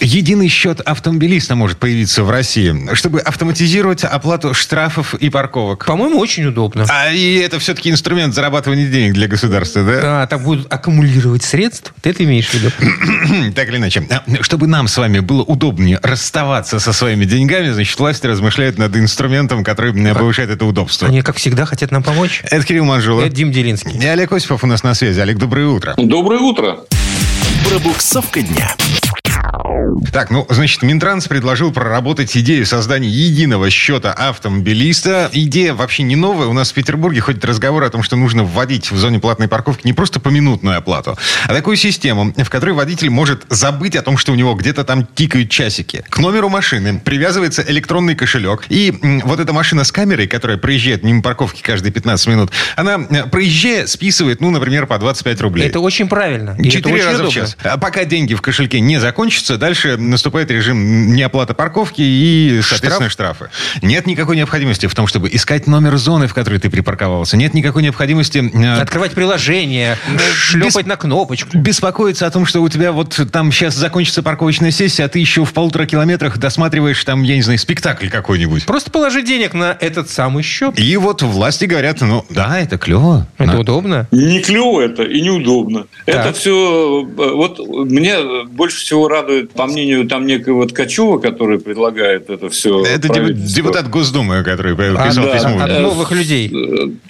Единый счет автомобилиста может появиться в России, чтобы автоматизировать оплату штрафов и парковок. По-моему, очень удобно. А и это все-таки инструмент зарабатывания денег для государства, да? А, так будут аккумулировать средств? Ты это имеешь в виду? так или иначе. Чтобы нам с вами было удобнее расставаться со своими деньгами, значит, власти размышляют над инструментом, который повышает это удобство. Они, как всегда, хотят нам помочь. Это Кирилл Манжула. Это Дим Делинский. И Олег Осипов у нас на связи. Олег, доброе утро. Доброе утро. Пробуксовка дня. Так, ну, значит, Минтранс предложил проработать идею создания единого счета автомобилиста. Идея вообще не новая. У нас в Петербурге ходит разговор о том, что нужно вводить в зоне платной парковки не просто поминутную оплату, а такую систему, в которой водитель может забыть о том, что у него где-то там тикают часики. К номеру машины привязывается электронный кошелек. И вот эта машина с камерой, которая проезжает мимо парковки каждые 15 минут, она, э, проезжая, списывает, ну, например, по 25 рублей. Это очень правильно. Четыре раза удобно. в час. А пока деньги в кошельке не закончатся, дальше наступает режим неоплаты парковки и, соответственно, Штраф? штрафы. Нет никакой необходимости в том, чтобы искать номер зоны, в которой ты припарковался. Нет никакой необходимости... Э, Открывать приложение, шлепать Бес... на кнопочку. Беспокоиться о том, что у тебя вот там сейчас закончится парковочная сессия, а ты еще в полутора километрах досматриваешь там, я не знаю, спектакль какой-нибудь. Просто положи денег на этот самый счет. И вот власти говорят, ну да, это клево. Это на... удобно. Не клево это и неудобно. Так. Это все... Э, вот мне больше всего радует, по мнению там некого Ткачева, который предлагает это все. Это депутат Госдумы, который писал а, письмо. От новых людей.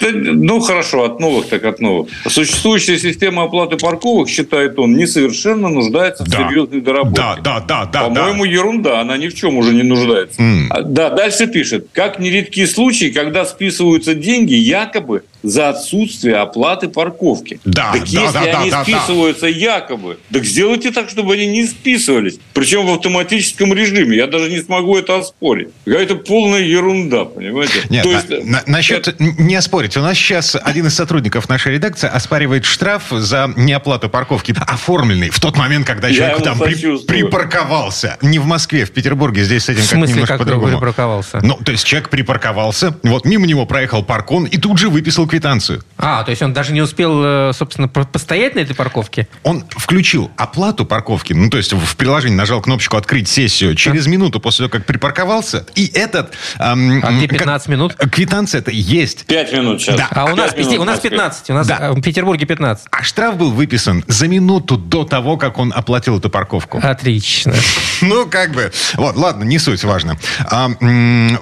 Э, ну, хорошо, от новых, так от новых. Существующая система оплаты парковок, считает он, несовершенно нуждается да. в серьезной доработке. Да, да, да, да. По-моему, да. ерунда, она ни в чем уже не нуждается. Mm. Да, дальше пишет. Как нередки случаи, когда списываются деньги якобы за отсутствие оплаты парковки. Да, так да, если да, они да, списываются да. якобы, так сделайте так, чтобы они не списывались. Причем в автоматическом режиме. Я даже не смогу это оспорить. Какая-то полная ерунда, понимаете? Нет, То есть, на, на, насчет это... не оспорить. У нас сейчас один из сотрудников нашей редакции оспаривает штраф за неоплату парковки, оформленный в тот момент, когда человек там при, припарковался. Не в Москве, в Петербурге. Здесь с этим как немножко как по-другому. припарковался? Ну, то есть человек припарковался, вот мимо него проехал паркон и тут же выписал квитанцию. А, то есть он даже не успел, э, собственно, постоять на этой парковке? Он включил оплату парковки, ну, то есть в приложении нажал кнопочку «Открыть сессию» через а? минуту после того, как припарковался, и этот... Эм, а где 15 как, минут? Квитанция это есть. 5 минут сейчас. Да. А у нас, минут, у нас 15, у нас да. в Петербурге 15. А штраф был выписан за минуту до того, как он оплатил эту парковку. Отлично. Ну, как бы... Вот, ладно, не суть, важно. А,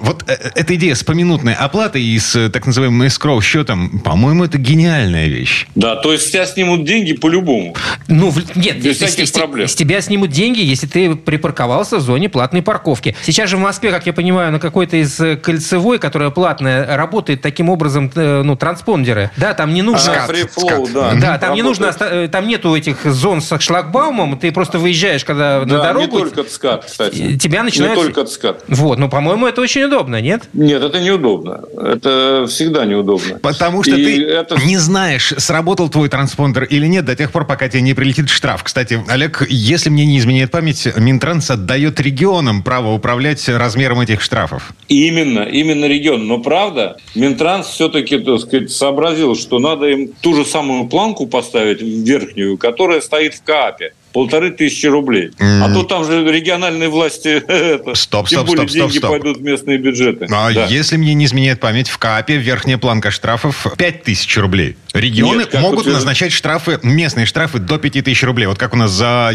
вот э, э, эта идея с поминутной оплатой и с так называемым escrow счетом, по-моему, это гениальная вещь. Да, то есть с тебя снимут деньги по-любому. Ну, нет, без всяких с, проблем. С тебя снимут деньги, если ты припарковался в зоне платной парковки. Сейчас же в Москве, как я понимаю, на какой-то из э, кольцевой, которая платная, работает таким образом, э, ну, транспондеры. Да, там не нужно... А, free flow, да. Да, там не нужно, э, там нету этих зон с шлагбаумом, ты просто выезжаешь, когда да, на дорогу... не только ЦКАД, кстати. Тебя начинают... Не только ЦКАД. Вот, ну, по-моему, это очень удобно, нет? Нет, это неудобно. Это всегда неудобно. Потому что И ты это... не знаешь, сработал твой транспондер или нет до тех пор, пока тебе не прилетит штраф. Кстати, Олег, если мне не изменяет память, Минтранс отдает регионам право управлять размером этих штрафов. Именно, именно регион. Но правда, Минтранс все-таки, так сказать, сообразил, что надо им ту же самую планку поставить верхнюю, которая стоит в КАПе полторы тысячи рублей. Mm. А то там же региональные власти, стоп, тем стоп, более стоп, деньги стоп, пойдут в местные бюджеты. А да. если мне не изменяет память, в КАПе верхняя планка штрафов 5 тысяч рублей. Регионы Нет, могут вот назначать штрафы, местные штрафы до 5 тысяч рублей. Вот как у нас за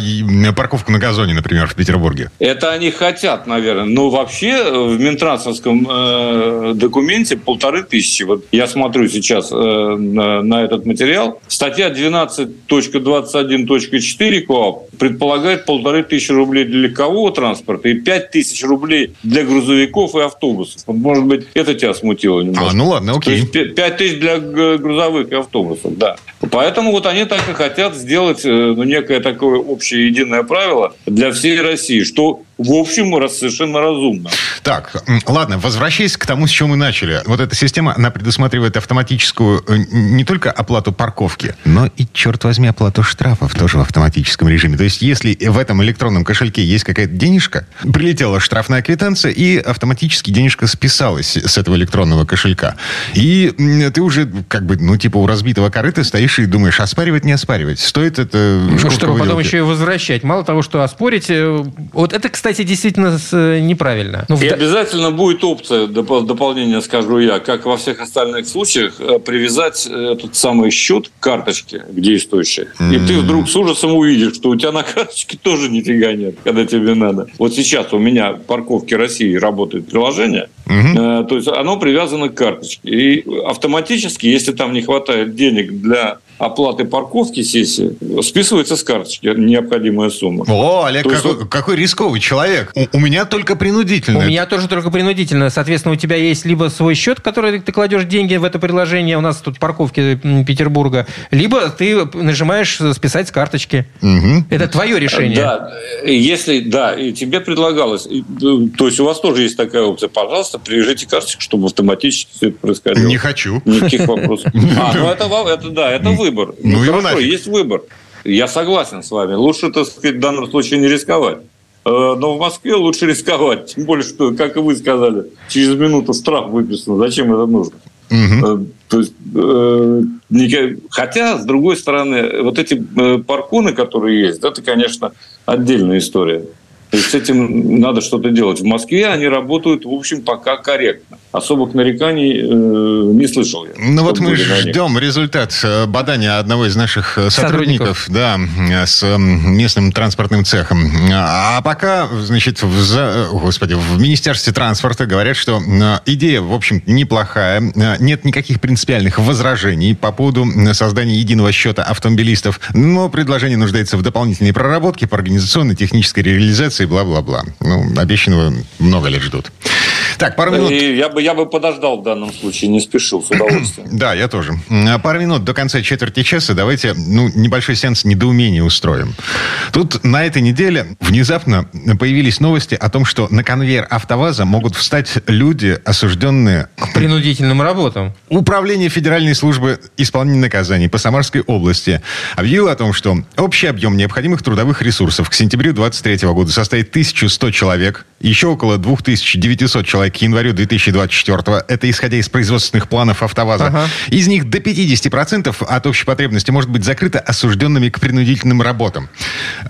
парковку на газоне, например, в Петербурге. Это они хотят, наверное. Но вообще в Минтрансовском э, документе полторы тысячи. Вот я смотрю сейчас э, на, на этот материал. Статья 12.21.4 КОАП предполагает полторы тысячи рублей для легкового транспорта и пять тысяч рублей для грузовиков и автобусов. Вот, может быть, это тебя смутило немножко. А, ну ладно, окей. То есть пять тысяч для грузовых и автобусов, да. Поэтому вот они так и хотят сделать э, ну, некое такое общее единое правило для всей России, что в общем, совершенно разумно. Так, ладно, возвращаясь к тому, с чего мы начали. Вот эта система, она предусматривает автоматическую не только оплату парковки, но и, черт возьми, оплату штрафов тоже в автоматическом режиме. То есть, если в этом электронном кошельке есть какая-то денежка, прилетела штрафная квитанция, и автоматически денежка списалась с этого электронного кошелька. И ты уже, как бы, ну, типа у разбитого корыта стоишь и думаешь, оспаривать, не оспаривать. Стоит это... Ну, чтобы потом еще и возвращать. Мало того, что оспорить... Э, вот это, кстати, действительно э, неправильно. Ну, и в... обязательно будет опция, дополнение скажу я, как во всех остальных случаях, э, привязать этот самый счет к карточке к действующей. Mm-hmm. И ты вдруг с ужасом увидишь, что у тебя на карточке тоже нифига нет, когда тебе надо. Вот сейчас у меня парковки России работает приложение, mm-hmm. то есть оно привязано к карточке. И автоматически, если там не хватает денег для оплаты парковки сессии списывается с карточки необходимая сумма. О, Олег, какой, есть... какой рисковый человек. У, у меня только принудительно. У меня тоже только принудительно. Соответственно, у тебя есть либо свой счет, который ты кладешь деньги в это приложение, у нас тут парковки Петербурга, либо ты нажимаешь списать с карточки. Угу. Это твое решение. Да, если, да, и тебе предлагалось, то есть у вас тоже есть такая опция, пожалуйста, привяжите карточку, чтобы автоматически все это происходило. Не хочу. Никаких вопросов. А, ну это, это да, это вы выбор. Ну, ну хорошо, есть выбор. Я согласен с вами. Лучше, так сказать, в данном случае не рисковать. Э, но в Москве лучше рисковать. Тем более, что, как и вы сказали, через минуту штраф выписан. Зачем это нужно? Угу. То есть, э, хотя, с другой стороны, вот эти паркуны, которые есть, это, конечно, отдельная история. То есть с этим надо что-то делать. В Москве они работают, в общем, пока корректно. Особых нареканий э, не слышал я. Ну вот мы ждем результат э, бадания одного из наших э, сотрудников, сотрудников. да, с местным транспортным цехом. А пока, значит, в, господи, в Министерстве транспорта говорят, что идея, в общем, неплохая. Нет никаких принципиальных возражений по поводу создания единого счета автомобилистов. Но предложение нуждается в дополнительной проработке по организационной технической реализации бла-бла-бла. Ну, обещанного много лет ждут. Так, пару минут. И я бы, я бы подождал в данном случае, не спешил, с удовольствием. да, я тоже. А пару минут до конца четверти часа давайте ну, небольшой сеанс недоумения устроим. Тут на этой неделе внезапно появились новости о том, что на конвейер АвтоВАЗа могут встать люди, осужденные... К принудительным работам. Управление Федеральной службы исполнения наказаний по Самарской области объявило о том, что общий объем необходимых трудовых ресурсов к сентябрю 2023 года составит 1100 человек, еще около 2900 человек к январю 2024. Это исходя из производственных планов АвтоВАЗа. Ага. Из них до 50% от общей потребности может быть закрыто осужденными к принудительным работам.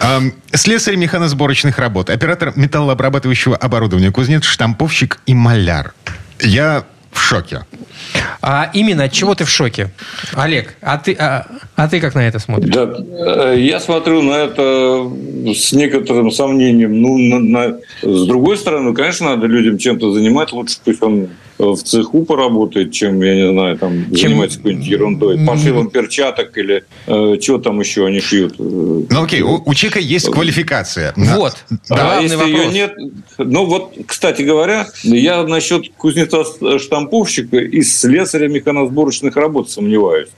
Эм, слесарь механосборочных работ, оператор металлообрабатывающего оборудования, кузнец, штамповщик и маляр. Я в шоке. А именно от чего ты в шоке? Олег, а ты, а, а ты как на это смотришь? Да, э, я смотрю на это с некоторым сомнением. Ну, на, на, с другой стороны, конечно, надо людям чем-то занимать. Лучше пусть он в цеху поработает, чем, я не знаю, там, чем... занимается какой-нибудь ерундой. Пошивом перчаток или э, что там еще они шьют. Ну, окей, у, у человека есть квалификация. Вот. Да, а если вопрос. ее нет... Ну, вот, кстати говоря, я насчет кузнеца-штамповщика и слесаря механосборочных работ сомневаюсь.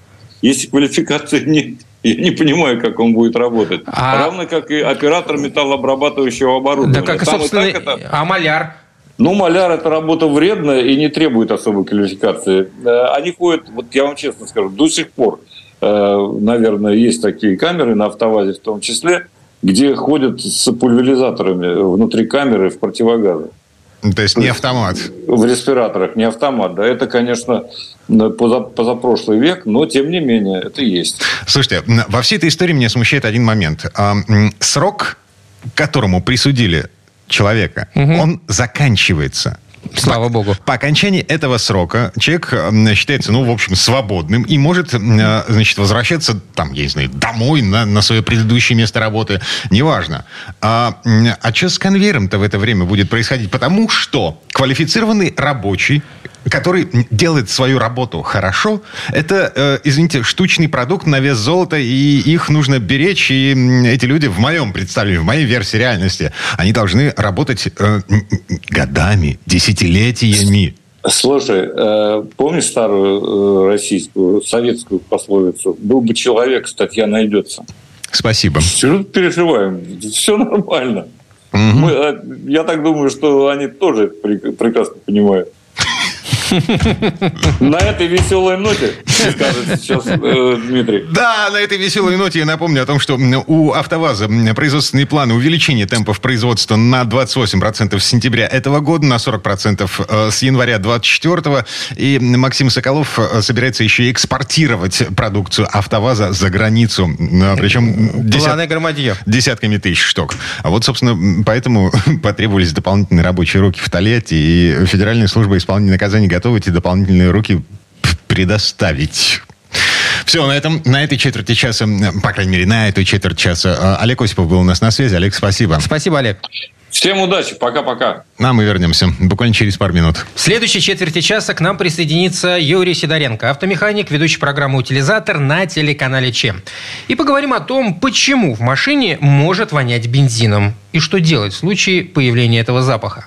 Если квалификации нет, я не понимаю, как он будет работать. А... Равно как и оператор металлообрабатывающего оборудования. Да, как и, собственно, это... а маляр? Ну, маляр – это работа вредная и не требует особой квалификации. Э, они ходят, вот я вам честно скажу, до сих пор, э, наверное, есть такие камеры на автовазе в том числе, где ходят с пульверизаторами внутри камеры в противогазах. То есть не автомат. В респираторах, не автомат. Да, это, конечно, позапрошлый век, но тем не менее это есть. Слушайте, во всей этой истории меня смущает один момент. Срок, которому присудили человека, угу. он заканчивается. Слава богу. По окончании этого срока человек считается, ну, в общем, свободным и может, значит, возвращаться, там, я не знаю, домой на, на свое предыдущее место работы. Неважно. А, а что с конвейером-то в это время будет происходить? Потому что квалифицированный рабочий который делает свою работу хорошо, это, э, извините, штучный продукт на вес золота, и их нужно беречь, и эти люди в моем представлении, в моей версии реальности, они должны работать э, годами, десятилетиями. Слушай, э, помнишь старую э, российскую, советскую пословицу? Был бы человек, статья найдется. Спасибо. Чего переживаем? Все нормально. Угу. Мы, а, я так думаю, что они тоже прекрасно понимают. На этой веселой ноте, скажет сейчас э, Дмитрий. Да, на этой веселой ноте я напомню о том, что у АвтоВАЗа производственные планы увеличения темпов производства на 28% с сентября этого года, на 40% э, с января 24 И Максим Соколов э, собирается еще и экспортировать продукцию АвтоВАЗа за границу. Причем десят... десятками тысяч штук. А вот, собственно, поэтому потребовались дополнительные рабочие руки в Тольятти, и Федеральная служба исполнения наказаний готовы эти дополнительные руки предоставить. Все, на, этом, на этой четверти часа, по крайней мере, на эту четверть часа а, Олег Осипов был у нас на связи. Олег, спасибо. Спасибо, Олег. Всем удачи, пока-пока. А мы вернемся буквально через пару минут. В следующей четверти часа к нам присоединится Юрий Сидоренко, автомеханик, ведущий программы «Утилизатор» на телеканале ЧЕМ. И поговорим о том, почему в машине может вонять бензином и что делать в случае появления этого запаха.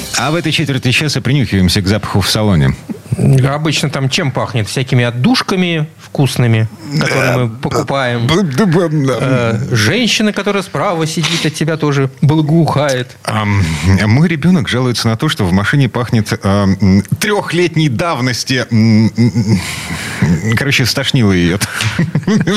А в этой четверти часа принюхиваемся к запаху в салоне. Обычно там чем пахнет? Всякими отдушками вкусными, которые мы покупаем. Э, женщина, которая справа сидит от тебя, тоже благоухает. Мой ребенок жалуется на то, что в машине пахнет трехлетней давности. Короче, стошнило ее.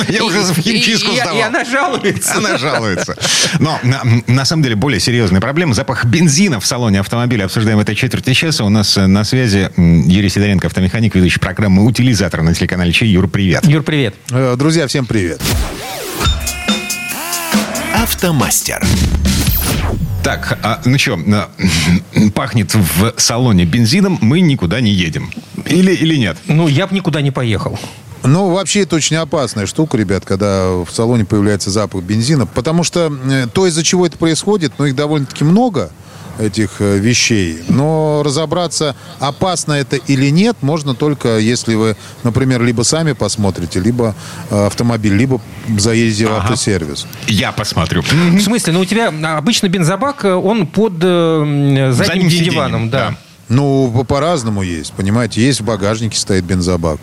Я уже в химчистку сдавал. И она жалуется. Она жалуется. Но на самом деле более серьезная проблема. Запах бензина в салоне автомобиля обсуждаем в этой четверти часа. У нас э, на связи Юрий Сидоренко, автомеханик, ведущий программы «Утилизатор» на телеканале Чей. Юр, привет. Юр, привет. Э, друзья, всем привет. Автомастер. Так, а, ну что, пахнет в салоне бензином, мы никуда не едем. Или, или нет? Ну, я бы никуда не поехал. Ну, вообще, это очень опасная штука, ребят, когда в салоне появляется запах бензина. Потому что э, то, из-за чего это происходит, ну, их довольно-таки много – этих э, вещей. Но разобраться, опасно это или нет, можно только если вы, например, либо сами посмотрите, либо э, автомобиль, либо заедете ага. в автосервис. Я посмотрю. В смысле? Ну, у тебя обычно бензобак, э, он под задним, задним диваном, да. да. Ну, по-разному есть, понимаете. Есть в багажнике стоит бензобак.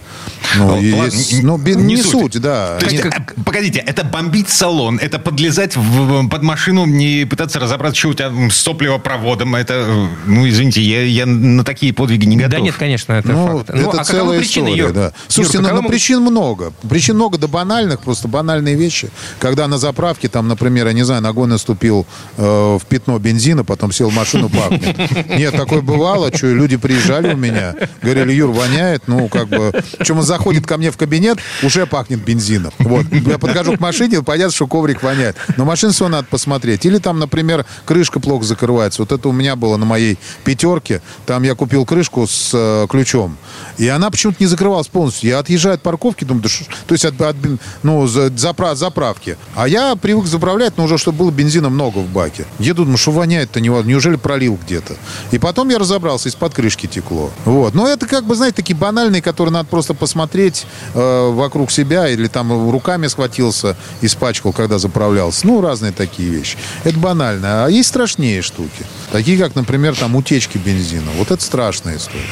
Ну, ну, есть, ну бен, не, не суть, суть да. То есть, как... погодите, это бомбить салон, это подлезать в, под машину, не пытаться разобраться, что у тебя с топливопроводом. Это, ну, извините, я, я на такие подвиги не готов. Да нет, конечно, это ну, факт. Ну, это а целая причина, история, Юр? да. Слушайте, Юр, ну, ну, причин много. Причин много до банальных, просто банальные вещи. Когда на заправке, там, например, я не знаю, ногой наступил э, в пятно бензина, потом сел в машину, пахнет. Нет, такое бывало что люди приезжали у меня, говорили, Юр, воняет, ну, как бы... Причем он заходит ко мне в кабинет, уже пахнет бензином. Вот. Я подхожу к машине, понятно, что коврик воняет. Но машину все надо посмотреть. Или там, например, крышка плохо закрывается. Вот это у меня было на моей пятерке. Там я купил крышку с э, ключом. И она почему-то не закрывалась полностью. Я отъезжаю от парковки, думаю, да что... То есть от, от ну, запра, заправки. А я привык заправлять, но уже чтобы было бензина много в баке. Еду, думаю, что воняет-то, неужели пролил где-то? И потом я разобрался, разобрался, из-под крышки текло. Вот. Но это как бы, знаете, такие банальные, которые надо просто посмотреть э, вокруг себя, или там руками схватился, испачкал, когда заправлялся. Ну, разные такие вещи. Это банально. А есть страшнее штуки. Такие, как, например, там утечки бензина. Вот это страшная история.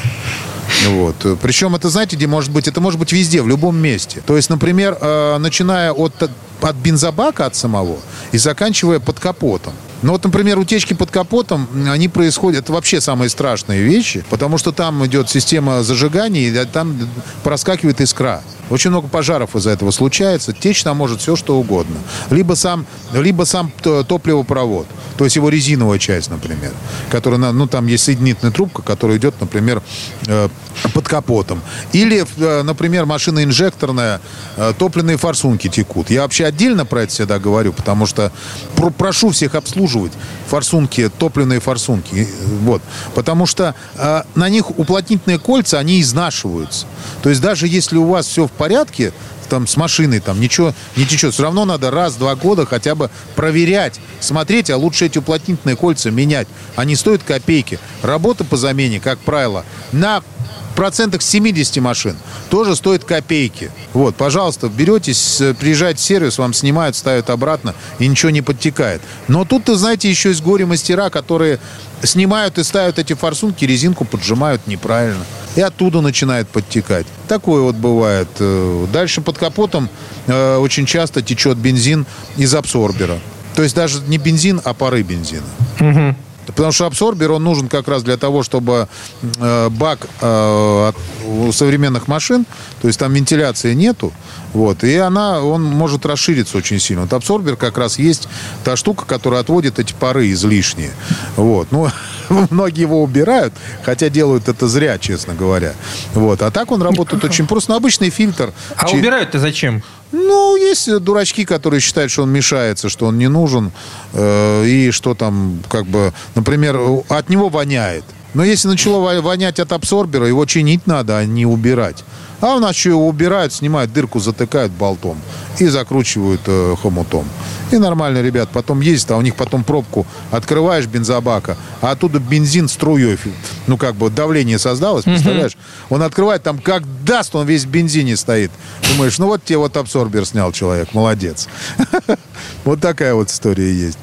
Вот. Причем это, знаете, где может быть? Это может быть везде, в любом месте. То есть, например, э, начиная от, от бензобака от самого и заканчивая под капотом. Ну вот, например, утечки под капотом, они происходят, это вообще самые страшные вещи, потому что там идет система зажигания, и там проскакивает искра. Очень много пожаров из-за этого случается. Течь там может все, что угодно. Либо сам, либо сам топливопровод, то есть его резиновая часть, например, которая, ну, там есть соединительная трубка, которая идет, например, э, под капотом. Или, э, например, машина инжекторная, э, топливные форсунки текут. Я вообще отдельно про это всегда говорю, потому что прошу всех обслуживать форсунки, топливные форсунки. Вот. Потому что на них уплотнительные кольца, они изнашиваются. То есть даже если у вас все в порядке, там с машиной там ничего не течет. Все равно надо раз-два года хотя бы проверять, смотреть, а лучше эти уплотнительные кольца менять. Они стоят копейки. Работа по замене, как правило, на процентах 70 машин тоже стоит копейки. Вот, пожалуйста, беретесь, приезжаете в сервис, вам снимают, ставят обратно, и ничего не подтекает. Но тут, ты знаете, еще есть горе-мастера, которые снимают и ставят эти форсунки, резинку поджимают неправильно. И оттуда начинает подтекать. Такое вот бывает. Э, дальше под капотом э, очень часто течет бензин из абсорбера. То есть даже не бензин, а пары бензина. Угу. Потому что абсорбер, он нужен как раз для того, чтобы э, бак э, у современных машин, то есть там вентиляции нету, вот, и она, он может расшириться очень сильно. Вот абсорбер как раз есть та штука, которая отводит эти пары излишние. Вот, ну, многие его убирают, хотя делают это зря, честно говоря. Вот, а так он работает очень просто. Ну, обычный фильтр. А убирают-то зачем? Ну, есть дурачки, которые считают, что он мешается, что он не нужен, э, и что там, как бы, например, от него воняет. Но если начало вонять от абсорбера, его чинить надо, а не убирать. А у нас еще его убирают, снимают дырку, затыкают болтом и закручивают э, хомутом. И нормально, ребят, потом ездят, а у них потом пробку открываешь бензобака, а оттуда бензин струей, ну как бы давление создалось, представляешь? Он открывает, там как даст, он весь в бензине стоит. Думаешь, ну вот тебе вот абсорбер снял человек, молодец. Вот такая вот история есть.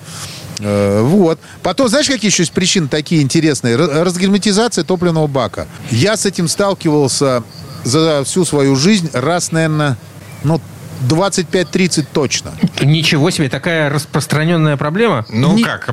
Э, вот. Потом, знаешь, какие еще есть причины такие интересные? Разгерметизация топливного бака. Я с этим сталкивался за всю свою жизнь раз, наверное, ну, 25-30 точно. Ничего себе, такая распространенная проблема. Ну Не... как?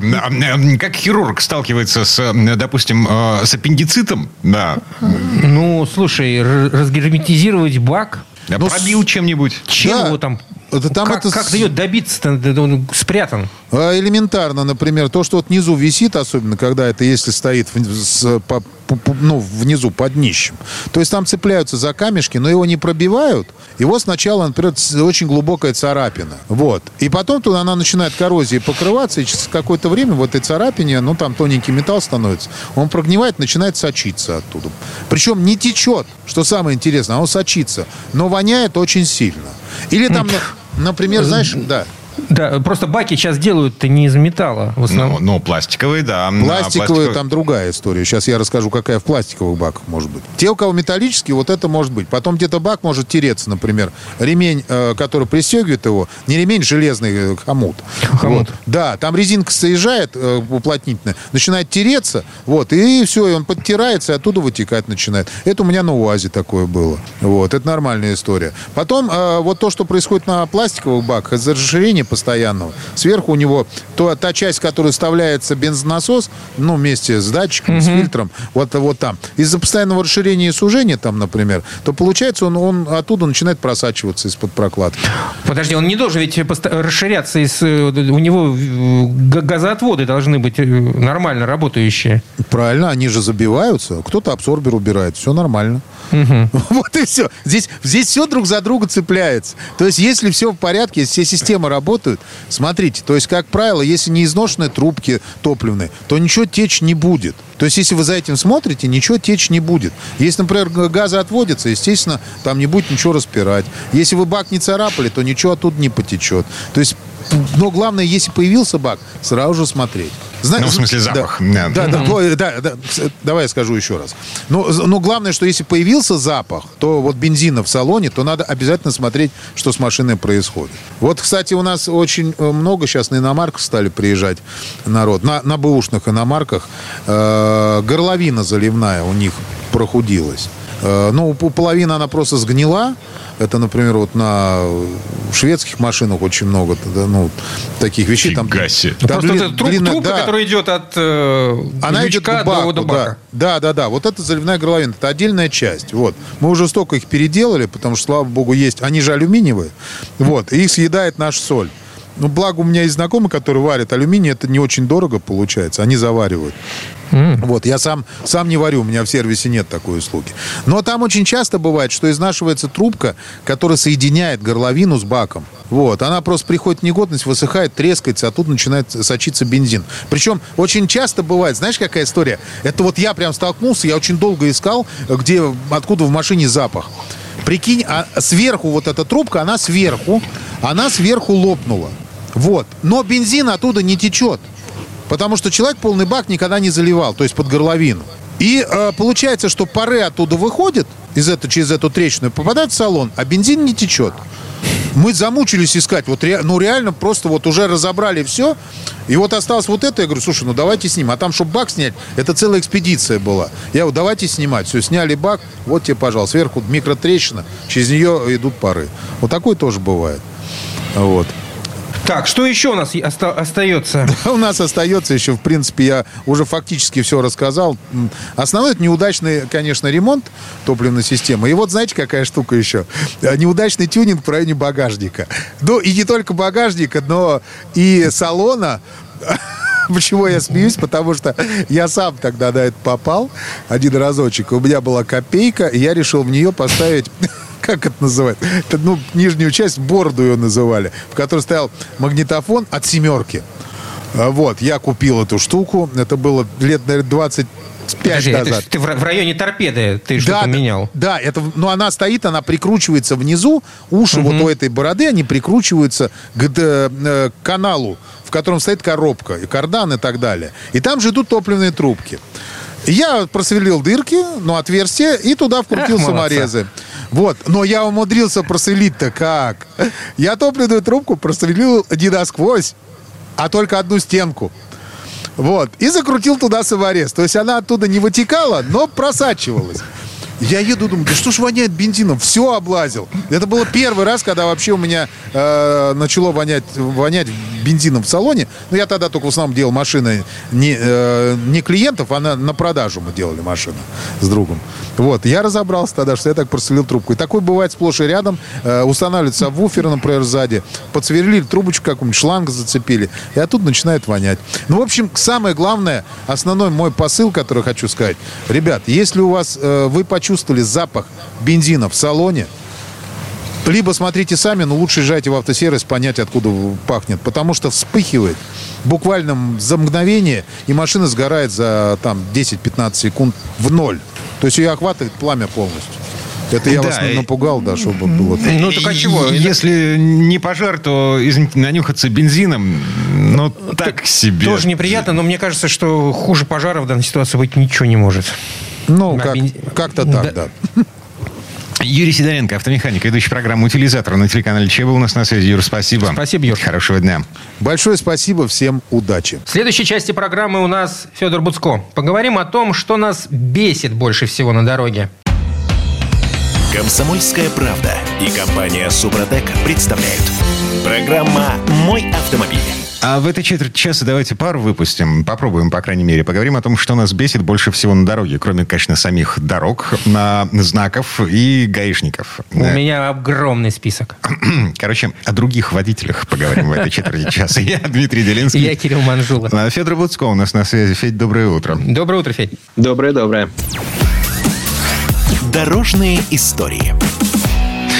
Как хирург сталкивается с, допустим, э, с аппендицитом? Да. Ну, слушай, разгерметизировать бак... Да ну, пробил чем-нибудь. Чем да. его там там как, это... как дает добиться-то? Он спрятан. А, элементарно, например, то, что вот внизу висит, особенно когда это если стоит с, по, по, ну, внизу под днищем. То есть там цепляются за камешки, но его не пробивают. Его сначала, например, очень глубокая царапина. Вот. И потом туда она начинает коррозией покрываться, и через какое-то время в этой царапине, ну там тоненький металл становится, он прогнивает, начинает сочиться оттуда. Причем не течет, что самое интересное, а он сочится, но воняет очень сильно. Или там, например, знаешь, да. Да, просто баки сейчас делают не из металла в основном. Ну, ну пластиковые, да. Пластиковые, пластиковые, там другая история. Сейчас я расскажу, какая в пластиковых баках может быть. Те, у кого металлические, вот это может быть. Потом где-то бак может тереться, например. Ремень, э, который пристегивает его, не ремень, железный э, хомут. хомут. Вот. Да, там резинка соезжает э, уплотнительная, начинает тереться, вот, и все, и он подтирается, и оттуда вытекать начинает. Это у меня на УАЗе такое было. Вот, это нормальная история. Потом, вот то, что происходит на пластиковых баках, это расширение постоянного. Сверху у него то, та часть, которая вставляется бензонасос, ну, вместе с датчиком, угу. с фильтром, вот, вот там. Из-за постоянного расширения и сужения там, например, то получается он, он оттуда начинает просачиваться из-под прокладки. Подожди, он не должен ведь расширяться из... Э, у него э, газоотводы должны быть э, нормально работающие. Правильно, они же забиваются. Кто-то абсорбер убирает. Все нормально. Угу. Вот и все. Здесь, здесь все друг за друга цепляется. То есть, если все в порядке, если все системы работают, смотрите, то есть, как правило, если не изношенные трубки топливные, то ничего течь не будет. То есть, если вы за этим смотрите, ничего течь не будет. Если, например, газы отводятся, естественно, там не будет ничего распирать. Если вы бак не царапали, то ничего оттуда не потечет. То есть, но главное, если появился бак, сразу же смотреть. Зна... Ну, в смысле, запах. Да, да, да, да, да, да, давай я скажу еще раз. Но, но главное, что если появился запах, то вот бензина в салоне, то надо обязательно смотреть, что с машиной происходит. Вот, кстати, у нас очень э, много сейчас на иномарках стали приезжать народ. На, на бэушных иномарках э, горловина заливная у них прохудилась. Э, ну, половина она просто сгнила, это, например, вот на шведских машинах очень много ну, таких вещей. Там, там Просто дли, это труб, длинная, трубка, да. которая идет от э, Она идет к баку, до, до бака. Да, да, да, да. Вот это заливная горловина. Это отдельная часть. Вот. Мы уже столько их переделали, потому что, слава богу, есть... Они же алюминиевые. Вот. И их съедает наша соль. Ну, благо у меня есть знакомые, которые варят алюминий, это не очень дорого получается, они заваривают. Mm. Вот, я сам, сам не варю, у меня в сервисе нет такой услуги. Но там очень часто бывает, что изнашивается трубка, которая соединяет горловину с баком. Вот, она просто приходит в негодность, высыхает, трескается, а тут начинает сочиться бензин. Причем очень часто бывает, знаешь, какая история? Это вот я прям столкнулся, я очень долго искал, где, откуда в машине запах. Прикинь, а сверху вот эта трубка, она сверху, она сверху лопнула. Вот. Но бензин оттуда не течет. Потому что человек полный бак никогда не заливал, то есть под горловину. И э, получается, что пары оттуда выходят из этого, через эту трещину, попадают в салон, а бензин не течет. Мы замучились искать. Вот ну реально просто вот уже разобрали все. И вот осталось вот это. Я говорю, слушай, ну давайте снимем. А там, чтобы бак снять, это целая экспедиция была. Я говорю, давайте снимать. Все, сняли бак. Вот тебе, пожалуйста, сверху микротрещина. Через нее идут пары. Вот такое тоже бывает. Вот. Так, что еще у нас оста- остается? у нас остается еще, в принципе, я уже фактически все рассказал. Основной это неудачный, конечно, ремонт топливной системы. И вот знаете, какая штука еще? Неудачный тюнинг в районе багажника. Ну, и не только багажника, но и салона. Почему я смеюсь? Потому что я сам тогда на это попал один разочек. У меня была копейка, и я решил в нее поставить как это называют? Это, ну, нижнюю часть, бороду ее называли, в которой стоял магнитофон от семерки. А, вот, я купил эту штуку. Это было лет, наверное, 20 Подожди, назад. ты в районе торпеды ты что-то да, менял? Да, это, ну она стоит, она прикручивается внизу. Уши угу. вот у этой бороды, они прикручиваются к, э, к каналу, в котором стоит коробка, и кардан и так далее. И там же идут топливные трубки. Я просверлил дырки, ну, отверстия, и туда вкрутил Эх, саморезы. Вот, но я умудрился просверлить-то как? Я топливную трубку просверлил не насквозь, а только одну стенку. Вот. И закрутил туда саморез. То есть она оттуда не вытекала, но просачивалась. Я еду, думаю, да что ж воняет бензином? Все облазил. Это было первый раз, когда вообще у меня э, начало вонять, вонять бензином в салоне. Но я тогда только в основном делал машины не, э, не клиентов, а на, на продажу мы делали машину с другом. Вот. Я разобрался тогда, что я так просверлил трубку. И такое бывает сплошь и рядом. Э, устанавливают сабвуфер, например, сзади. Подсверлили трубочку какую-нибудь, шланг зацепили. И оттуда начинает вонять. Ну, в общем, самое главное, основной мой посыл, который хочу сказать. Ребят, если у вас, э, вы почувствуете почувствовали запах бензина в салоне, либо смотрите сами, но лучше езжайте в автосервис, понять, откуда пахнет. Потому что вспыхивает буквально за мгновение, и машина сгорает за там 10-15 секунд в ноль. То есть ее охватывает пламя полностью. Это я да, вас напугал, да, чтобы было так. Ну, так а чего? Если не пожар, то, извините, нанюхаться бензином, ну, так себе. Тоже неприятно, но мне кажется, что хуже пожара в данной ситуации быть ничего не может. Ну, как, как-то так, да. да. Юрий Сидоренко, автомеханик, ведущий программу «Утилизатор» на телеканале ЧЕ был у нас на связи. Юр, спасибо. Спасибо, Юр. Хорошего дня. Большое спасибо, всем удачи. В следующей части программы у нас Федор Буцко. Поговорим о том, что нас бесит больше всего на дороге. Комсомольская правда и компания «Супротек» представляют. Программа «Мой автомобиль». А в этой четверти часа давайте пару выпустим. Попробуем, по крайней мере. Поговорим о том, что нас бесит больше всего на дороге. Кроме, конечно, самих дорог, на знаков и гаишников. У да. меня огромный список. Короче, о других водителях поговорим в этой четверти часа. Я Дмитрий Делинский. Я Кирилл Манжула. А Федор Буцко у нас на связи. Федь, доброе утро. Доброе утро, Федь. Доброе-доброе. Дорожные истории.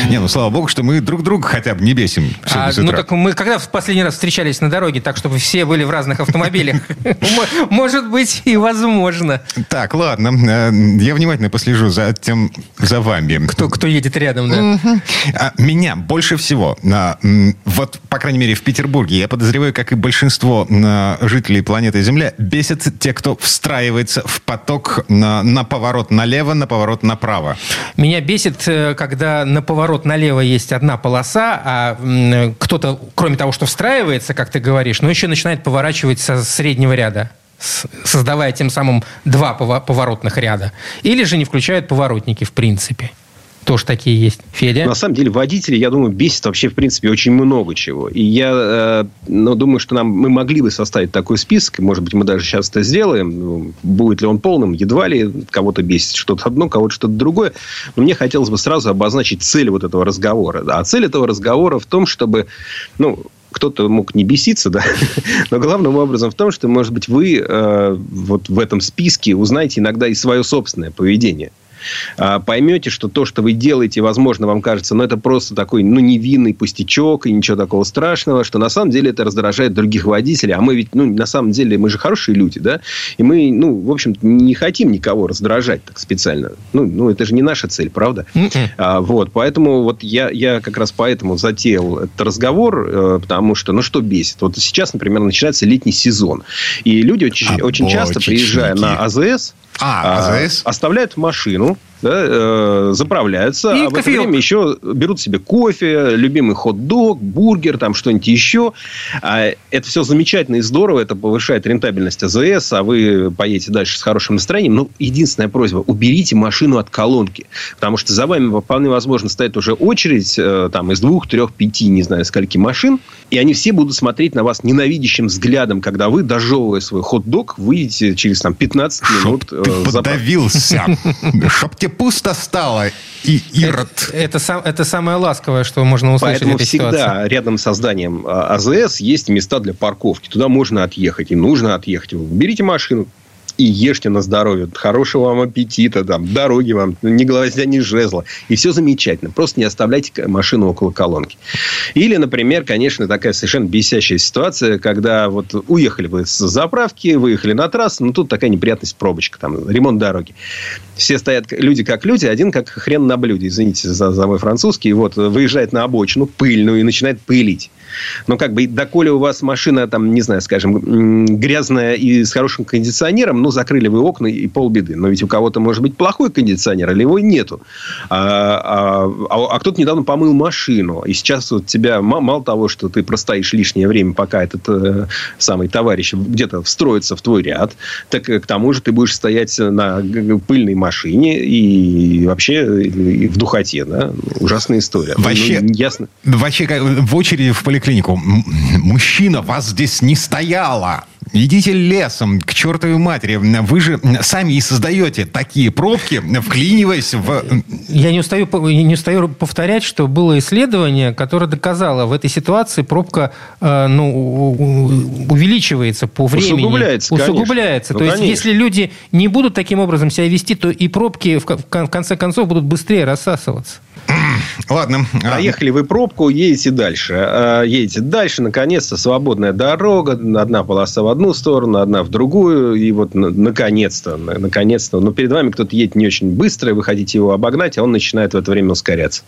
Не, ну слава богу, что мы друг друга хотя бы не бесим. А, ну так мы когда в последний раз встречались на дороге, так чтобы все были в разных автомобилях? Может быть и возможно. Так, ладно. Э, я внимательно послежу за тем, за вами. Кто, кто едет рядом, да? А, меня больше всего, вот, по крайней мере, в Петербурге, я подозреваю, как и большинство жителей планеты Земля, бесят те, кто встраивается в поток на, на поворот налево, на поворот направо. Меня бесит, э, когда на поворот поворот налево есть одна полоса, а кто-то, кроме того, что встраивается, как ты говоришь, но еще начинает поворачивать со среднего ряда создавая тем самым два поворотных ряда. Или же не включают поворотники в принципе. Тоже такие есть. Федя? На самом деле водители, я думаю, бесит вообще, в принципе, очень много чего. И я э, ну, думаю, что нам, мы могли бы составить такой список. Может быть, мы даже сейчас это сделаем. Ну, будет ли он полным? Едва ли кого-то бесит что-то одно, кого-то что-то другое. Но мне хотелось бы сразу обозначить цель вот этого разговора. А цель этого разговора в том, чтобы... Ну, кто-то мог не беситься, да, но главным образом в том, что, может быть, вы э, вот в этом списке узнаете иногда и свое собственное поведение. А, поймете, что то, что вы делаете, возможно, вам кажется, ну, это просто такой, ну, невинный пустячок и ничего такого страшного, что на самом деле это раздражает других водителей. А мы ведь, ну, на самом деле, мы же хорошие люди, да? И мы, ну, в общем не хотим никого раздражать так специально. Ну, ну это же не наша цель, правда? А, вот, поэтому вот я, я как раз поэтому затеял этот разговор, э, потому что, ну, что бесит? Вот сейчас, например, начинается летний сезон. И люди очень, очень часто, приезжая на АЗС, а, АЗС? оставляют машину да, э, заправляются, и а в это время еще берут себе кофе, любимый хот-дог, бургер, там что-нибудь еще. А это все замечательно и здорово, это повышает рентабельность АЗС, а вы поедете дальше с хорошим настроением. Но единственная просьба, уберите машину от колонки, потому что за вами вполне возможно стоит уже очередь э, там из двух, трех, пяти, не знаю, скольки машин, и они все будут смотреть на вас ненавидящим взглядом, когда вы, дожевывая свой хот-дог, выйдете через там 15 минут. Э, ты подавился, чтоб тебе пусто стало, и Ирод. Это, это, это самое ласковое, что можно услышать Поэтому всегда ситуации. рядом с зданием АЗС есть места для парковки. Туда можно отъехать и нужно отъехать. Берите машину, и ешьте на здоровье. Хорошего вам аппетита, там, дороги вам, ни гвоздя, ни жезла. И все замечательно. Просто не оставляйте машину около колонки. Или, например, конечно, такая совершенно бесящая ситуация, когда вот уехали вы с заправки, выехали на трассу, но тут такая неприятность пробочка, там, ремонт дороги. Все стоят люди как люди, один как хрен на блюде, извините за, за мой французский. Вот выезжает на обочину пыльную и начинает пылить. Но как бы, доколе у вас машина, там, не знаю, скажем, грязная и с хорошим кондиционером, ну, закрыли вы окна и полбеды. Но ведь у кого-то может быть плохой кондиционер, или его нету. А, а, а, а кто-то недавно помыл машину. И сейчас вот тебя, мало того, что ты простоишь лишнее время, пока этот э, самый товарищ где-то встроится в твой ряд, так э, к тому же ты будешь стоять на пыльной машине и вообще и в духоте. Да? Ужасная история. Вообще, ну, ясно. вообще в очереди в поликлинике поликлинику. Мужчина, вас здесь не стояло. Идите лесом к чертовой матери. Вы же сами и создаете такие пробки, вклиниваясь в... Я не устаю, не устаю повторять, что было исследование, которое доказало, в этой ситуации пробка э, ну, увеличивается по времени. Усугубляется, Усугубляется. Ну, то конечно. есть, если люди не будут таким образом себя вести, то и пробки в конце концов будут быстрее рассасываться. Ладно. Проехали вы пробку, едете дальше. А, едете дальше, наконец-то свободная дорога. Одна полоса в одну сторону, одна в другую. И вот наконец-то, наконец-то. Но перед вами кто-то едет не очень быстро, и вы хотите его обогнать, а он начинает в это время ускоряться.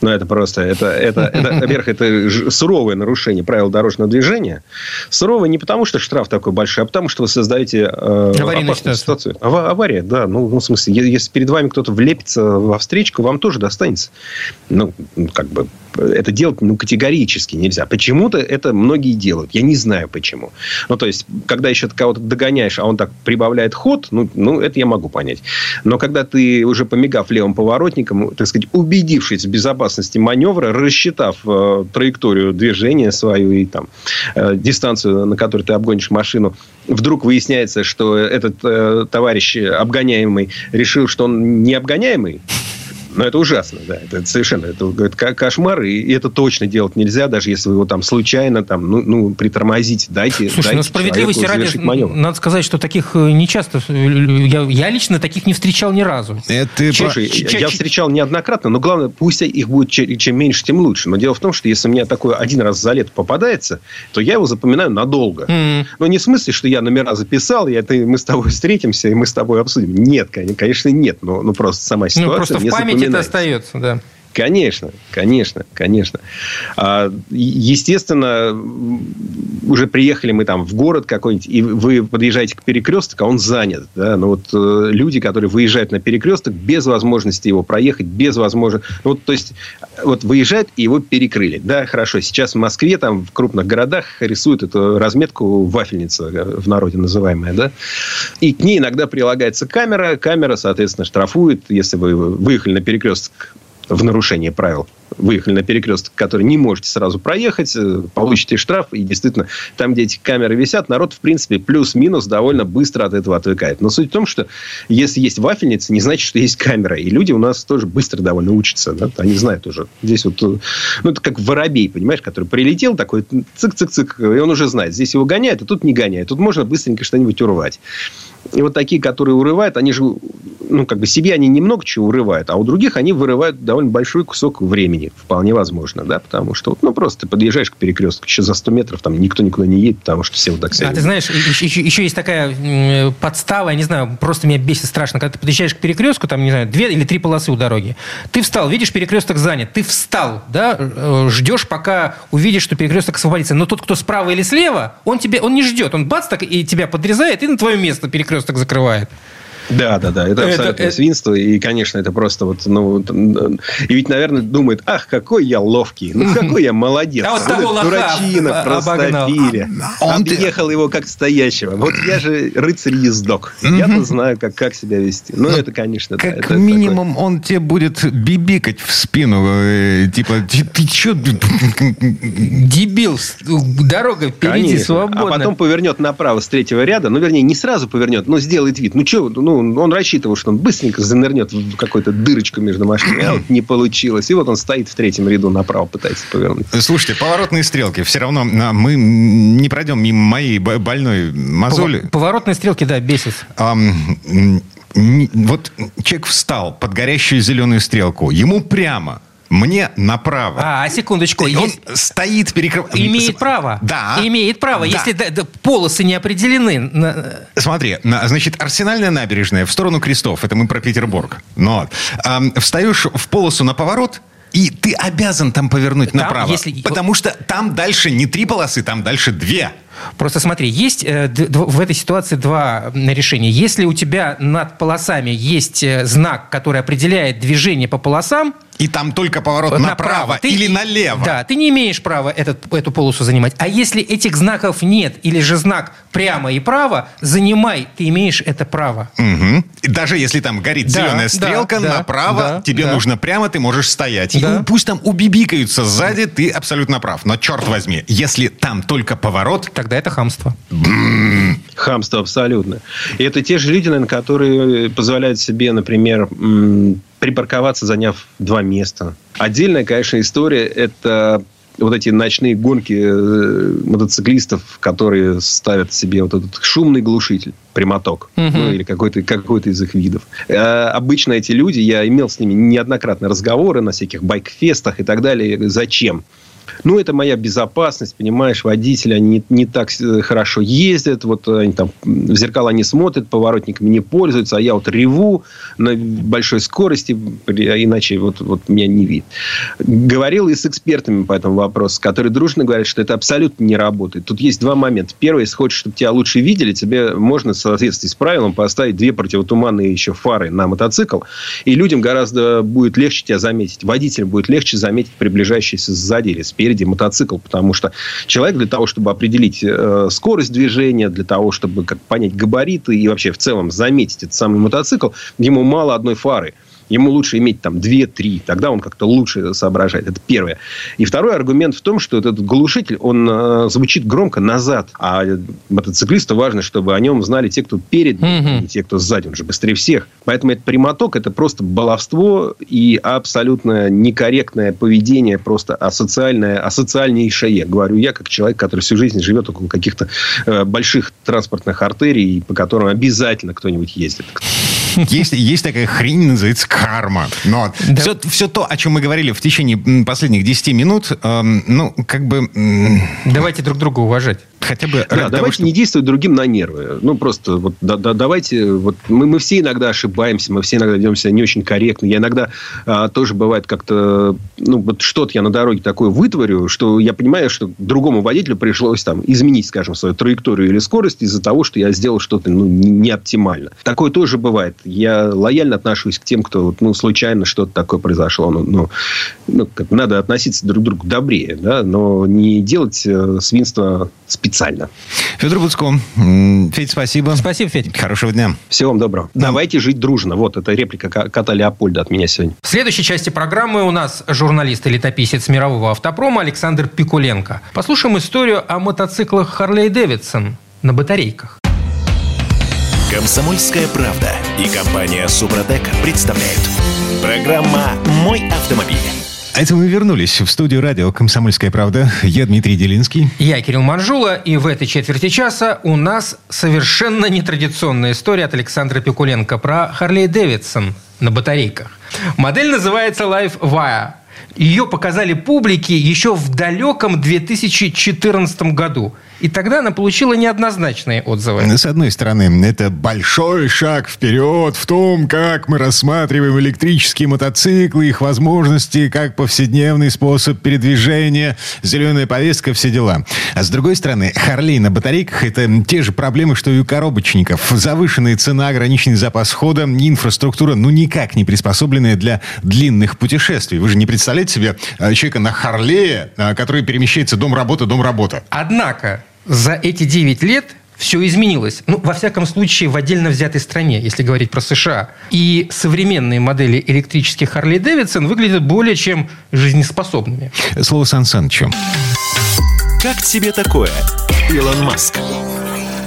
Ну, это просто, это, это, это во-первых, это суровое нарушение правил дорожного движения. Суровое не потому, что штраф такой большой, а потому, что вы создаете э, опасную ситуацию. Авария, да. Ну, ну, в смысле, если перед вами кто-то влепится во встречку, вам тоже достанется ну, как бы это делать ну, категорически нельзя. Почему-то это многие делают. Я не знаю почему. Ну, то есть, когда еще кого-то догоняешь, а он так прибавляет ход, ну, ну, это я могу понять. Но когда ты, уже помигав левым поворотником, так сказать, убедившись в безопасности маневра, рассчитав э, траекторию движения свою и там, э, дистанцию, на которой ты обгонишь машину, вдруг выясняется, что этот э, товарищ обгоняемый решил, что он не обгоняемый, но это ужасно, да. Это, это совершенно это, это кошмар, и это точно делать нельзя, даже если вы его там случайно там, ну, ну притормозите, дайте, Слушай, дайте ну, справедливости ради, маневр. надо сказать, что таких э, не часто, я, я лично таких не встречал ни разу. Это Слушай, я, я встречал неоднократно, но главное, пусть их будет чем меньше, тем лучше. Но дело в том, что если у меня такое один раз за лето попадается, то я его запоминаю надолго. Mm. Но не в смысле, что я номера записал, и ты, мы с тобой встретимся, и мы с тобой обсудим. Нет, конечно, нет. Но, ну, просто сама ситуация ну, просто в памяти это остается, да. Конечно, конечно, конечно. А, естественно, уже приехали мы там в город какой-нибудь, и вы подъезжаете к перекрестку, а он занят. Да? Но вот э, люди, которые выезжают на перекресток без возможности его проехать, без возможности... Ну, вот, то есть, вот выезжают, и его перекрыли. Да, хорошо. Сейчас в Москве, там, в крупных городах рисуют эту разметку вафельница, в народе называемая, да? И к ней иногда прилагается камера. Камера, соответственно, штрафует, если вы выехали на перекресток в нарушение правил выехали на перекресток, который не можете сразу проехать, э, получите штраф. И действительно, там, где эти камеры висят, народ, в принципе, плюс-минус довольно быстро от этого отвыкает. Но суть в том, что если есть вафельница, не значит, что есть камера. И люди у нас тоже быстро довольно учатся. Да? Они знают уже. Здесь вот, э, ну, это как воробей, понимаешь, который прилетел такой, цик-цик-цик, и он уже знает. Здесь его гоняют, а тут не гоняют. Тут можно быстренько что-нибудь урвать. И вот такие, которые урывают, они же, ну, как бы себе они немного чего урывают, а у других они вырывают довольно большой кусок времени. Вполне возможно, да, потому что, ну, просто ты подъезжаешь к перекрестку, еще за 100 метров там никто никуда не едет, потому что все вот так себя. А ты знаешь, еще, еще есть такая подстава, я не знаю, просто меня бесит страшно, когда ты подъезжаешь к перекрестку, там, не знаю, две или три полосы у дороги. Ты встал, видишь, перекресток занят, ты встал, да, э, ждешь, пока увидишь, что перекресток освободится. Но тот, кто справа или слева, он тебе, он не ждет, он бац так и тебя подрезает и на твое место перекресток закрывает. Да, да, да. Это, это абсолютное это... свинство. И, конечно, это просто вот... Ну, и ведь, наверное, думает, ах, какой я ловкий. Ну, какой я молодец. А вот того Дурачина, простофиля. Он Объехал его как стоящего. Вот я же рыцарь-ездок. Я-то знаю, как, как себя вести. Ну, это, конечно, Как минимум, он тебе будет бибикать в спину. Э, типа, ты что? Дебил. Дорога впереди свободна. А потом повернет направо с третьего ряда. Ну, вернее, не сразу повернет, но сделает вид. Ну, что, ну, он рассчитывал, что он быстренько занырнет в какую-то дырочку между машинами. А вот не получилось. И вот он стоит в третьем ряду направо, пытается повернуть. Слушайте, поворотные стрелки. Все равно а, мы не пройдем мимо моей больной мозоли. Поворотные стрелки, да, бесит. Вот человек встал под горящую зеленую стрелку. Ему прямо мне направо. А, а секундочку. Он стоит, перекрывает. Имеет право. Да. Имеет право, да. если да, да, полосы не определены. Смотри, значит, Арсенальная набережная в сторону крестов. Это мы про Петербург. Но э, встаешь в полосу на поворот, и ты обязан там повернуть там, направо. Если... Потому что там дальше не три полосы, там дальше две. Просто смотри, есть э, в этой ситуации два решения. Если у тебя над полосами есть э, знак, который определяет движение по полосам, и там только поворот направо, направо ты, или налево. Да, ты не имеешь права этот, эту полосу занимать. А если этих знаков нет, или же знак прямо и право, занимай, ты имеешь это право. Угу. Даже если там горит да, зеленая стрелка, да, направо, да, тебе да. нужно прямо, ты можешь стоять. Да. И пусть там убибикаются сзади, ты абсолютно прав. Но черт возьми, если там только поворот... Тогда это хамство. Хамство абсолютно. И это те же люди, наверное, которые позволяют себе, например, припарковаться, заняв два места. Отдельная, конечно, история – это вот эти ночные гонки э, мотоциклистов, которые ставят себе вот этот шумный глушитель, прямоток, угу. ну, или какой-то какой из их видов. Э, обычно эти люди, я имел с ними неоднократно разговоры на всяких байкфестах и так далее. Зачем? Ну, это моя безопасность, понимаешь, водители, они не, не так э, хорошо ездят, вот они там в зеркала не смотрят, поворотниками не пользуются, а я вот реву на большой скорости, иначе вот, вот меня не видит. Говорил и с экспертами по этому вопросу, которые дружно говорят, что это абсолютно не работает. Тут есть два момента. Первый, если хочешь, чтобы тебя лучше видели, тебе можно в соответствии с правилом поставить две противотуманные еще фары на мотоцикл, и людям гораздо будет легче тебя заметить. Водителям будет легче заметить приближающийся сзади или спереди спереди мотоцикл, потому что человек для того, чтобы определить э, скорость движения, для того, чтобы как, понять габариты и вообще в целом заметить этот самый мотоцикл, ему мало одной фары – Ему лучше иметь там 2-3, тогда он как-то лучше соображает. Это первое. И второй аргумент в том, что этот глушитель, он э, звучит громко назад. А мотоциклисту важно, чтобы о нем знали те, кто перед ним, и те, кто сзади. Он же быстрее всех. Поэтому этот прямоток – это просто баловство и абсолютно некорректное поведение, просто асоциальное, асоциальнейшее. Говорю я, как человек, который всю жизнь живет около каких-то э, больших транспортных артерий, по которым обязательно кто-нибудь ездит. Есть, есть такая хрень, называется карма. Но да. все, все то, о чем мы говорили в течение последних 10 минут, эм, ну, как бы... Давайте друг друга уважать. Хотя бы да, давайте того, что... не действовать другим на нервы. Ну, просто вот да, да, давайте... Вот мы, мы все иногда ошибаемся, мы все иногда ведем себя не очень корректно. Я иногда а, тоже бывает как-то... Ну, вот что-то я на дороге такое вытворю, что я понимаю, что другому водителю пришлось там изменить, скажем, свою траекторию или скорость из-за того, что я сделал что-то ну, не оптимально. Такое тоже бывает. Я лояльно отношусь к тем, кто ну, случайно что-то такое произошло. Ну, ну, ну как, надо относиться друг к другу добрее, да, но не делать э, свинство специально. Федор Буцко. Федь, спасибо. Спасибо, Федь. Хорошего дня. Всего вам доброго. Да. Давайте жить дружно. Вот, это реплика кота Леопольда от меня сегодня. В следующей части программы у нас журналист и летописец мирового автопрома Александр Пикуленко. Послушаем историю о мотоциклах Харлей Дэвидсон на батарейках. Комсомольская правда и компания Супротек представляют. Программа «Мой автомобиль». А это мы вернулись в студию радио «Комсомольская правда». Я Дмитрий Делинский. Я Кирилл Манжула. И в этой четверти часа у нас совершенно нетрадиционная история от Александра Пикуленко про Харлей Дэвидсон на батарейках. Модель называется Life Wire. Ее показали публике еще в далеком 2014 году – И тогда она получила неоднозначные отзывы. С одной стороны, это большой шаг вперед в том, как мы рассматриваем электрические мотоциклы, их возможности, как повседневный способ передвижения, зеленая повестка, все дела. А с другой стороны, Харлей на батарейках – это те же проблемы, что и у коробочников. Завышенная цена, ограниченный запас хода, инфраструктура, ну, никак не приспособленная для длинных путешествий. Вы же не представляете себе э, человека на Харлее, э, который перемещается дом-работа, дом-работа. Однако, за эти 9 лет все изменилось. Ну, во всяком случае, в отдельно взятой стране, если говорить про США. И современные модели электрических Harley Davidson выглядят более чем жизнеспособными. Слово Сан Санычу. Как тебе такое, Илон Маск?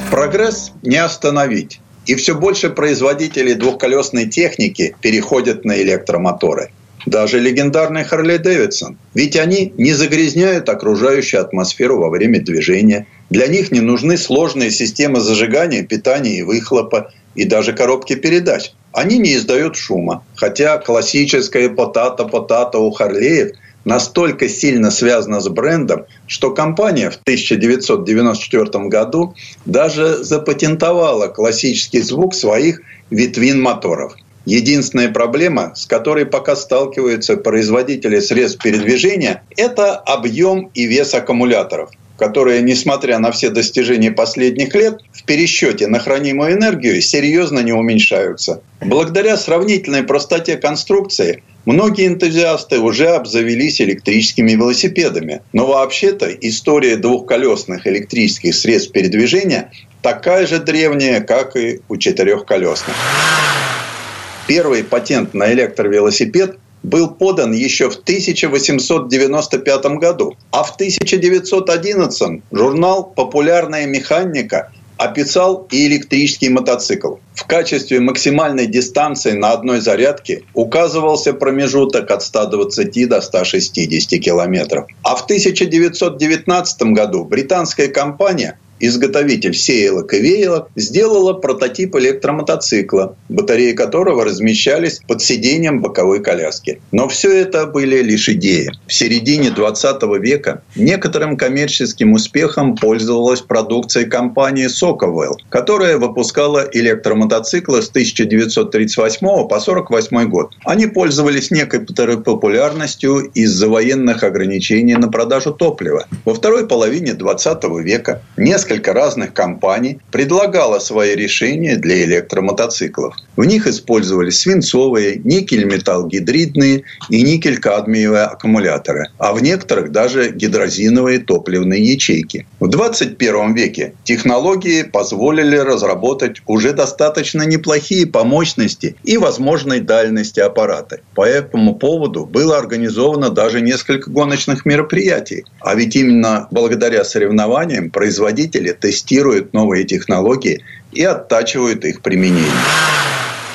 Прогресс не остановить. И все больше производителей двухколесной техники переходят на электромоторы. Даже легендарный Харли Дэвидсон. Ведь они не загрязняют окружающую атмосферу во время движения – для них не нужны сложные системы зажигания, питания и выхлопа, и даже коробки передач. Они не издают шума. Хотя классическая потата-потата у Харлеев настолько сильно связана с брендом, что компания в 1994 году даже запатентовала классический звук своих ветвин моторов. Единственная проблема, с которой пока сталкиваются производители средств передвижения, это объем и вес аккумуляторов которые, несмотря на все достижения последних лет, в пересчете на хранимую энергию серьезно не уменьшаются. Благодаря сравнительной простоте конструкции Многие энтузиасты уже обзавелись электрическими велосипедами. Но вообще-то история двухколесных электрических средств передвижения такая же древняя, как и у четырехколесных. Первый патент на электровелосипед был подан еще в 1895 году, а в 1911 журнал «Популярная механика» описал и электрический мотоцикл. В качестве максимальной дистанции на одной зарядке указывался промежуток от 120 до 160 километров. А в 1919 году британская компания изготовитель сеялок и веялок, сделала прототип электромотоцикла, батареи которого размещались под сиденьем боковой коляски. Но все это были лишь идеи. В середине 20 века некоторым коммерческим успехом пользовалась продукция компании Socawell, которая выпускала электромотоциклы с 1938 по 1948 год. Они пользовались некоторой популярностью из-за военных ограничений на продажу топлива. Во второй половине 20 века несколько несколько разных компаний предлагало свои решения для электромотоциклов. В них использовались свинцовые, никель-металл-гидридные и никель-кадмиевые аккумуляторы, а в некоторых даже гидрозиновые топливные ячейки. В 21 веке технологии позволили разработать уже достаточно неплохие по мощности и возможной дальности аппараты. По этому поводу было организовано даже несколько гоночных мероприятий. А ведь именно благодаря соревнованиям производители производители тестируют новые технологии и оттачивают их применение.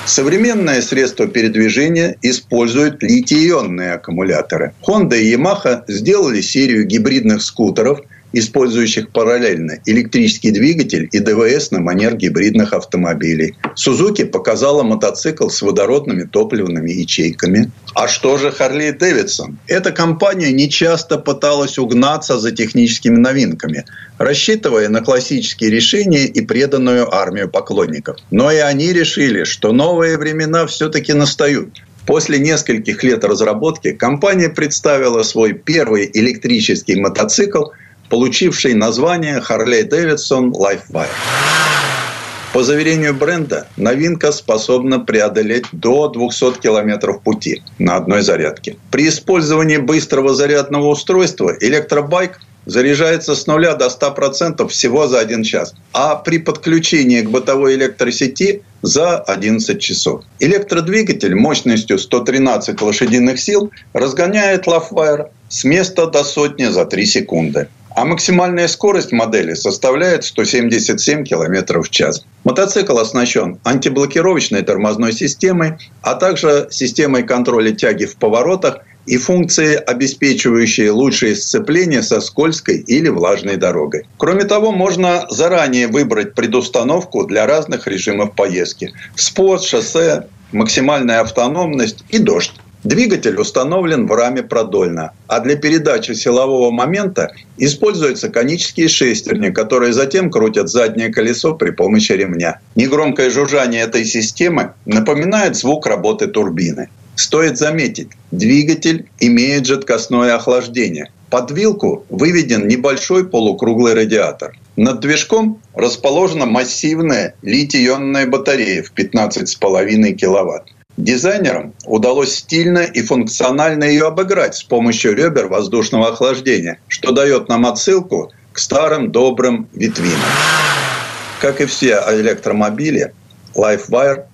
Современное средство передвижения использует литий-ионные аккумуляторы. Honda и Yamaha сделали серию гибридных скутеров – использующих параллельно электрический двигатель и ДВС на манер гибридных автомобилей. Сузуки показала мотоцикл с водородными топливными ячейками. А что же Харли Дэвидсон? Эта компания нечасто пыталась угнаться за техническими новинками, рассчитывая на классические решения и преданную армию поклонников. Но и они решили, что новые времена все-таки настают. После нескольких лет разработки компания представила свой первый электрический мотоцикл – получивший название Harley Davidson Lifewire. По заверению бренда, новинка способна преодолеть до 200 километров пути на одной зарядке. При использовании быстрого зарядного устройства электробайк заряжается с нуля до 100% всего за один час, а при подключении к бытовой электросети за 11 часов. Электродвигатель мощностью 113 лошадиных сил разгоняет Lafwire с места до сотни за 3 секунды а максимальная скорость модели составляет 177 км в час. Мотоцикл оснащен антиблокировочной тормозной системой, а также системой контроля тяги в поворотах и функции, обеспечивающие лучшее сцепление со скользкой или влажной дорогой. Кроме того, можно заранее выбрать предустановку для разных режимов поездки. Спорт, шоссе, максимальная автономность и дождь. Двигатель установлен в раме продольно, а для передачи силового момента используются конические шестерни, которые затем крутят заднее колесо при помощи ремня. Негромкое жужжание этой системы напоминает звук работы турбины. Стоит заметить, двигатель имеет жидкостное охлаждение. Под вилку выведен небольшой полукруглый радиатор. Над движком расположена массивная литий-ионная батарея в 15,5 киловатт. Дизайнерам удалось стильно и функционально ее обыграть с помощью ребер воздушного охлаждения, что дает нам отсылку к старым добрым ветвинам. Как и все электромобили, LifeWire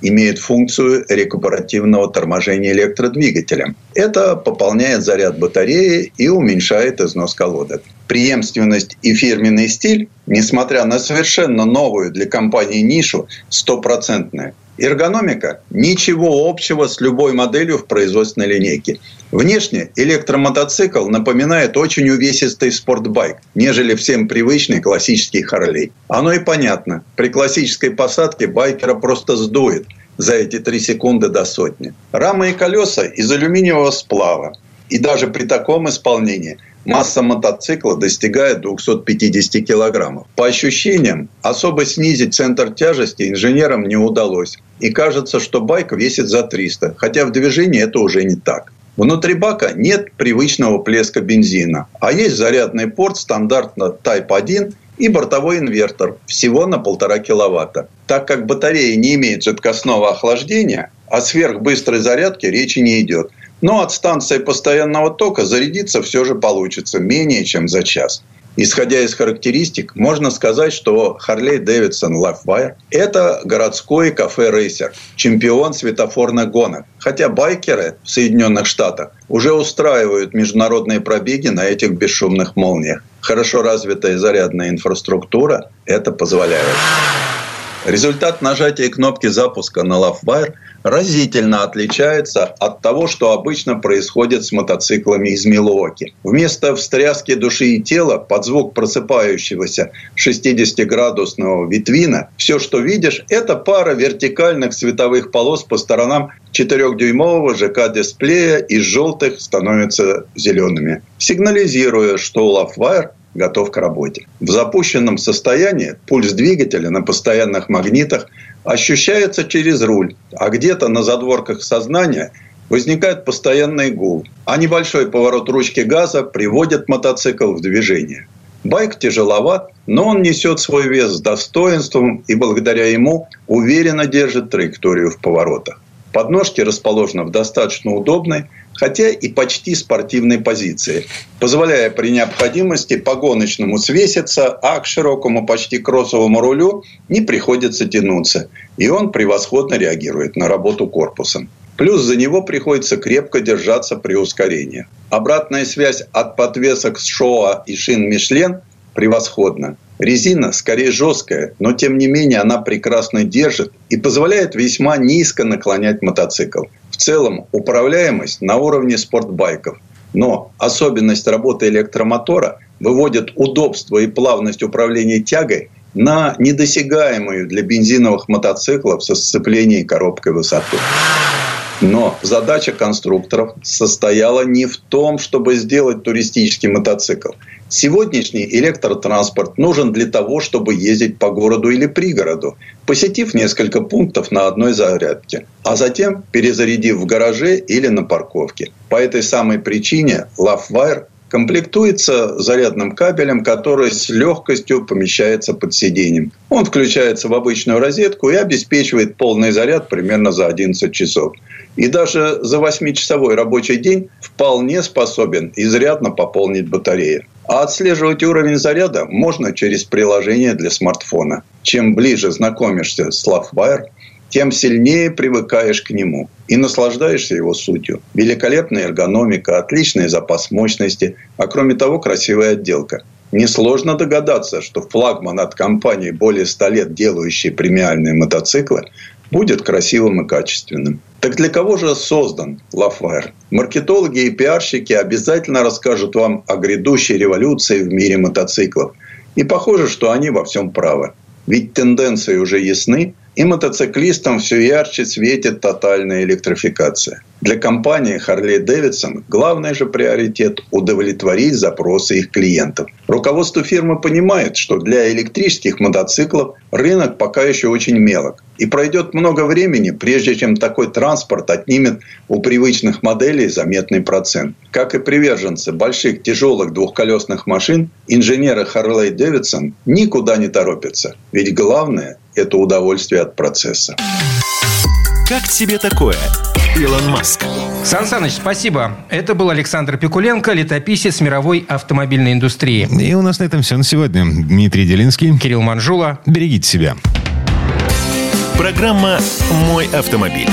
имеет функцию рекуперативного торможения электродвигателем. Это пополняет заряд батареи и уменьшает износ колодок. Преемственность и фирменный стиль, несмотря на совершенно новую для компании нишу, стопроцентная. Эргономика – ничего общего с любой моделью в производственной линейке. Внешне электромотоцикл напоминает очень увесистый спортбайк, нежели всем привычный классический Харлей. Оно и понятно. При классической посадке байкера просто сдует за эти три секунды до сотни. Рамы и колеса из алюминиевого сплава. И даже при таком исполнении масса мотоцикла достигает 250 килограммов. По ощущениям, особо снизить центр тяжести инженерам не удалось. И кажется, что байк весит за 300, хотя в движении это уже не так. Внутри бака нет привычного плеска бензина, а есть зарядный порт стандартно Type 1 и бортовой инвертор всего на полтора киловатта. Так как батарея не имеет жидкостного охлаждения, о сверхбыстрой зарядке речи не идет – но от станции постоянного тока зарядиться все же получится менее чем за час. Исходя из характеристик, можно сказать, что Harley Davidson Livewire – это городской кафе-рейсер, чемпион светофорных гонок. Хотя байкеры в Соединенных Штатах уже устраивают международные пробеги на этих бесшумных молниях. Хорошо развитая зарядная инфраструктура это позволяет. Результат нажатия кнопки запуска на LoveWire разительно отличается от того, что обычно происходит с мотоциклами из Милуоки. Вместо встряски души и тела под звук просыпающегося 60-градусного витвина все, что видишь, это пара вертикальных световых полос по сторонам 4-дюймового ЖК-дисплея из желтых становятся зелеными, сигнализируя, что LoveWire готов к работе. В запущенном состоянии пульс двигателя на постоянных магнитах ощущается через руль, а где-то на задворках сознания возникает постоянный гул, а небольшой поворот ручки газа приводит мотоцикл в движение. Байк тяжеловат, но он несет свой вес с достоинством и благодаря ему уверенно держит траекторию в поворотах. Подножки расположены в достаточно удобной, хотя и почти спортивной позиции, позволяя при необходимости по гоночному свеситься, а к широкому почти кроссовому рулю не приходится тянуться, и он превосходно реагирует на работу корпусом. Плюс за него приходится крепко держаться при ускорении. Обратная связь от подвесок с Шоа и шин Мишлен превосходна. Резина скорее жесткая, но тем не менее она прекрасно держит и позволяет весьма низко наклонять мотоцикл. В целом управляемость на уровне спортбайков. Но особенность работы электромотора выводит удобство и плавность управления тягой на недосягаемую для бензиновых мотоциклов со сцеплением коробкой высоту. Но задача конструкторов состояла не в том, чтобы сделать туристический мотоцикл. Сегодняшний электротранспорт нужен для того, чтобы ездить по городу или пригороду, посетив несколько пунктов на одной зарядке, а затем перезарядив в гараже или на парковке. По этой самой причине LoveWire комплектуется зарядным кабелем, который с легкостью помещается под сиденьем. Он включается в обычную розетку и обеспечивает полный заряд примерно за 11 часов. И даже за 8-часовой рабочий день вполне способен изрядно пополнить батарею. А отслеживать уровень заряда можно через приложение для смартфона. Чем ближе знакомишься с LoveWire, тем сильнее привыкаешь к нему и наслаждаешься его сутью. Великолепная эргономика, отличный запас мощности, а кроме того красивая отделка. Несложно догадаться, что флагман от компании, более 100 лет делающей премиальные мотоциклы, будет красивым и качественным. Так для кого же создан Лафайр? Маркетологи и пиарщики обязательно расскажут вам о грядущей революции в мире мотоциклов. И похоже, что они во всем правы. Ведь тенденции уже ясны, и мотоциклистам все ярче светит тотальная электрификация. Для компании Harley Davidson главный же приоритет – удовлетворить запросы их клиентов. Руководство фирмы понимает, что для электрических мотоциклов рынок пока еще очень мелок. И пройдет много времени, прежде чем такой транспорт отнимет у привычных моделей заметный процент. Как и приверженцы больших тяжелых двухколесных машин, инженеры Harley Davidson никуда не торопятся. Ведь главное – это удовольствие от процесса. Как тебе такое, Илон Маск? Сан Саныч, спасибо. Это был Александр Пикуленко, летописец мировой автомобильной индустрии. И у нас на этом все на сегодня. Дмитрий Делинский. Кирилл Манжула. Берегите себя. Программа «Мой автомобиль».